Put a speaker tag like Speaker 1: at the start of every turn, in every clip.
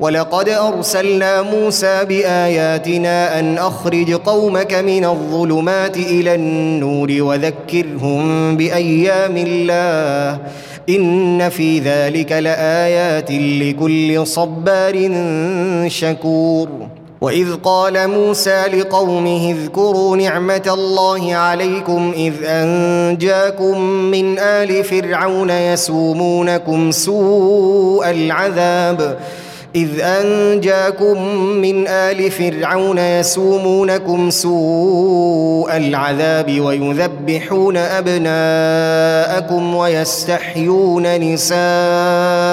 Speaker 1: ولقد أرسلنا موسى بآياتنا أن أخرج قومك من الظلمات إلى النور وذكرهم بأيام الله إن في ذلك لآيات لكل صبار شكور. وإذ قال موسى لقومه اذكروا نعمة الله عليكم إذ أنجاكم من آل فرعون يسومونكم سوء العذاب إذ أنجاكم من آل فرعون يسومونكم سوء العذاب ويذبحون أبناءكم ويستحيون نساءكم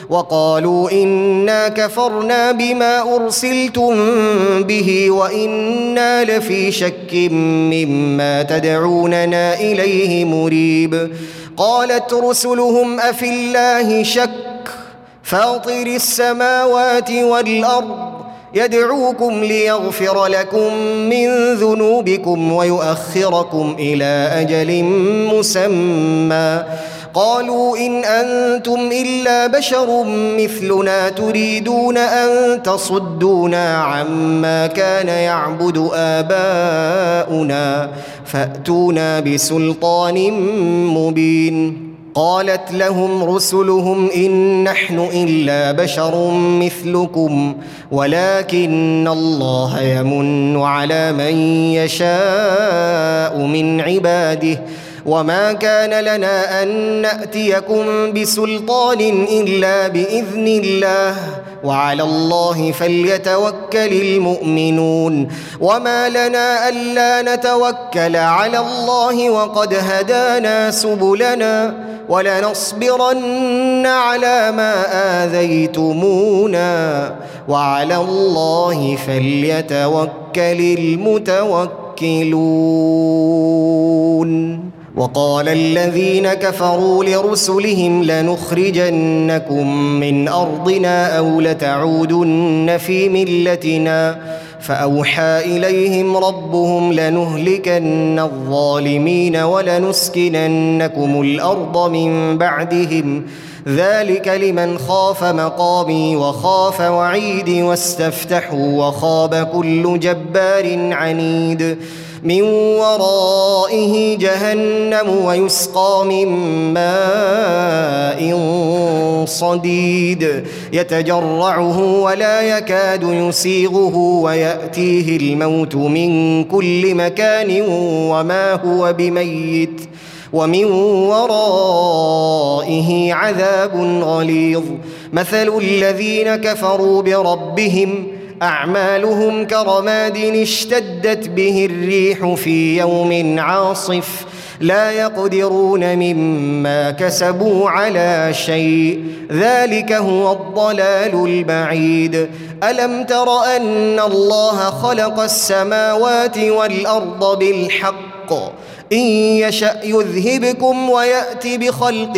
Speaker 1: وقالوا إنا كفرنا بما أرسلتم به وإنا لفي شك مما تدعوننا إليه مريب. قالت رسلهم أفي الله شك؟ فاطر السماوات والأرض يدعوكم ليغفر لكم من ذنوبكم ويؤخركم إلى أجل مسمى. قالوا إن أنتم إلا بشر مثلنا تريدون أن تصدونا عما كان يعبد آباؤنا فأتونا بسلطان مبين. قالت لهم رسلهم إن نحن إلا بشر مثلكم ولكن الله يمن على من يشاء من عباده. وما كان لنا ان ناتيكم بسلطان الا باذن الله وعلى الله فليتوكل المؤمنون وما لنا الا نتوكل على الله وقد هدانا سبلنا ولنصبرن على ما اذيتمونا وعلى الله فليتوكل المتوكلون وقال الذين كفروا لرسلهم لنخرجنكم من أرضنا أو لتعودن في ملتنا فأوحى إليهم ربهم لنهلكن الظالمين ولنسكننكم الأرض من بعدهم. ذلك لمن خاف مقامي وخاف وعيدي واستفتحوا وخاب كل جبار عنيد. من ورائه جهنم ويسقى من ماء صديد. يتجرعه ولا يكاد يسيغه ويأتيه الموت من كل مكان وما هو بميت. ومن ورائه عذاب غليظ. مثل الذين كفروا بربهم أعمالهم كرماد اشتدت به الريح في يوم عاصف لا يقدرون مما كسبوا على شيء. ذلك هو الضلال البعيد. ألم تر أن الله خلق السماوات والأرض بالحق؟ إن يشأ يذهبكم ويات بخلق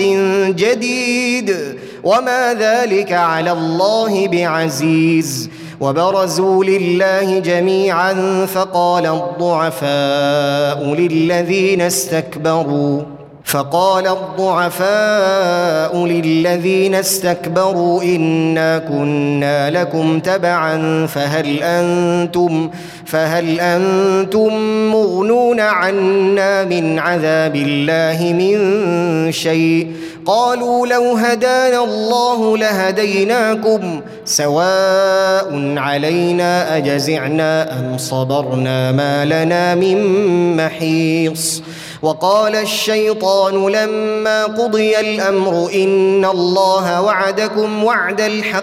Speaker 1: جديد. وما ذلك على الله بعزيز. وبرزوا لله جميعا فقال الضعفاء للذين استكبروا فقال الضعفاء للذين استكبروا إنا كنا لكم تبعا فهل أنتم فهل أنتم مغنون عنا من عذاب الله من شيء؟ قالوا لو هدانا الله لهديناكم سواء علينا أجزعنا أم صبرنا ما لنا من محيص. وقال الشيطان لما قضي الأمر إن الله وعدكم وعد الحق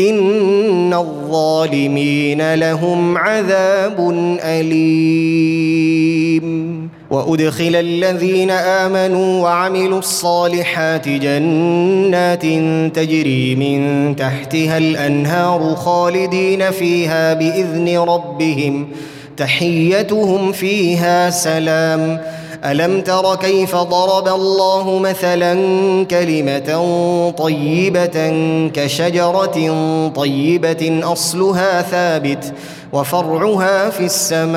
Speaker 1: إن الظالمين لهم عذاب أليم. وأدخل الذين آمنوا وعملوا الصالحات جنات تجري من تحتها الأنهار خالدين فيها بإذن ربهم تحيتهم فيها سلام. ألم تر كيف ضرب الله مثلا كلمة طيبة كشجرة طيبة أصلها ثابت وفرعها في السماء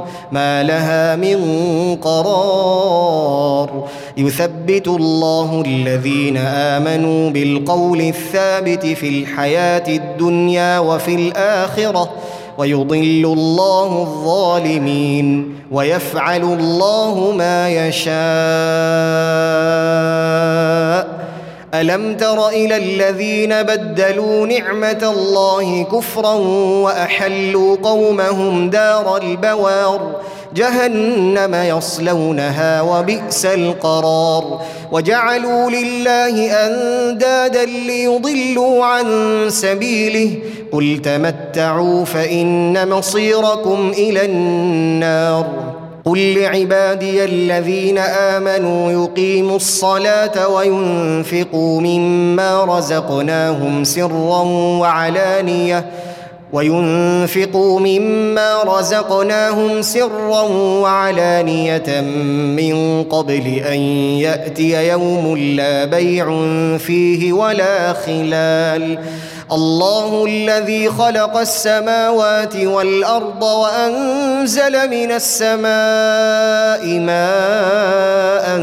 Speaker 1: ما لها من قرار. يثبت الله الذين آمنوا بالقول الثابت في الحياة الدنيا وفي الآخرة ويضل الله الظالمين ويفعل الله ما يشاء. ألم تر إلى الذين بدلوا نعمة الله كفرا وأحلوا قومهم دار البوار؟ جهنم يصلونها وبئس القرار. وجعلوا لله أندادا ليضلوا عن سبيله. قل تمتعوا فإن مصيركم إلى النار. قل لعبادي الذين آمنوا يقيموا الصلاة وينفقوا مما رزقناهم سرا وعلانية وينفقوا مما رزقناهم سرا وعلانية من قبل أن يأتي يوم لا بيع فيه ولا خلال الله الذي خلق السماوات والأرض وأنزل من السماء ماء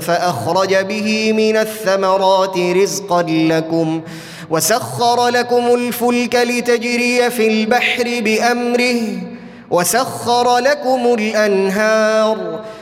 Speaker 1: فأخرج به من الثمرات رزقا لكم وسخر لكم الفلك لتجري في البحر بأمره وسخر لكم الأنهار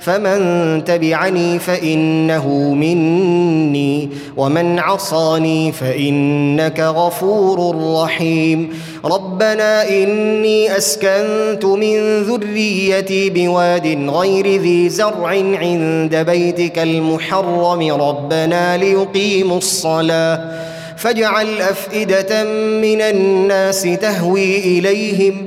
Speaker 1: فمن تبعني فإنه مني ومن عصاني فإنك غفور رحيم. ربنا إني أسكنت من ذريتي بواد غير ذي زرع عند بيتك المحرم. ربنا ليقيموا الصلاة. فاجعل أفئدة من الناس تهوي إليهم.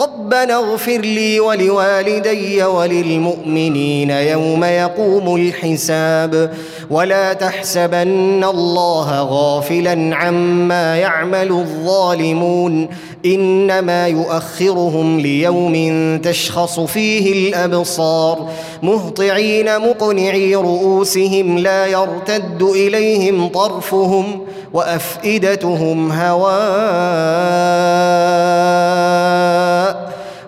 Speaker 1: ربنا اغفر لي ولوالدي وللمؤمنين يوم يقوم الحساب. ولا تحسبن الله غافلا عما يعمل الظالمون. إنما يؤخرهم ليوم تشخص فيه الأبصار. مهطعين مقنعي رؤوسهم لا يرتد إليهم طرفهم. وأفئدتهم هواء.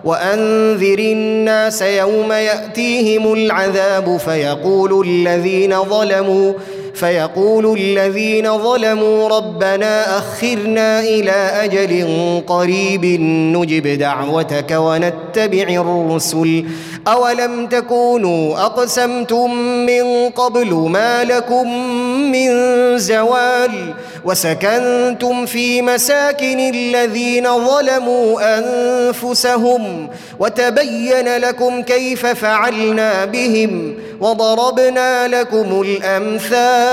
Speaker 1: وأنذر الناس يوم يأتيهم العذاب فيقول الذين ظلموا فيقول الذين ظلموا ربنا أخرنا إلى أجل قريب نجب دعوتك ونتبع الرسل. أولم تكونوا أقسمتم من قبل ما لكم من زوال وسكنتم في مساكن الذين ظلموا أنفسهم وتبين لكم كيف فعلنا بهم وضربنا لكم الأمثال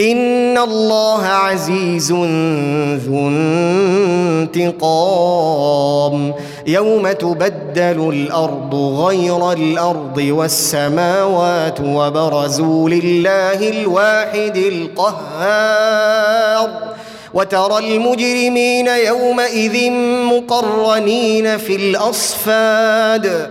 Speaker 1: ان الله عزيز ذو انتقام. يوم تبدل الأرض غير الأرض والسماوات وبرزوا لله الواحد القهار. وترى المجرمين يومئذ مقرنين في الاصفاد.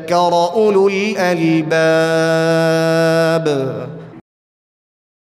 Speaker 1: أولو الألباب.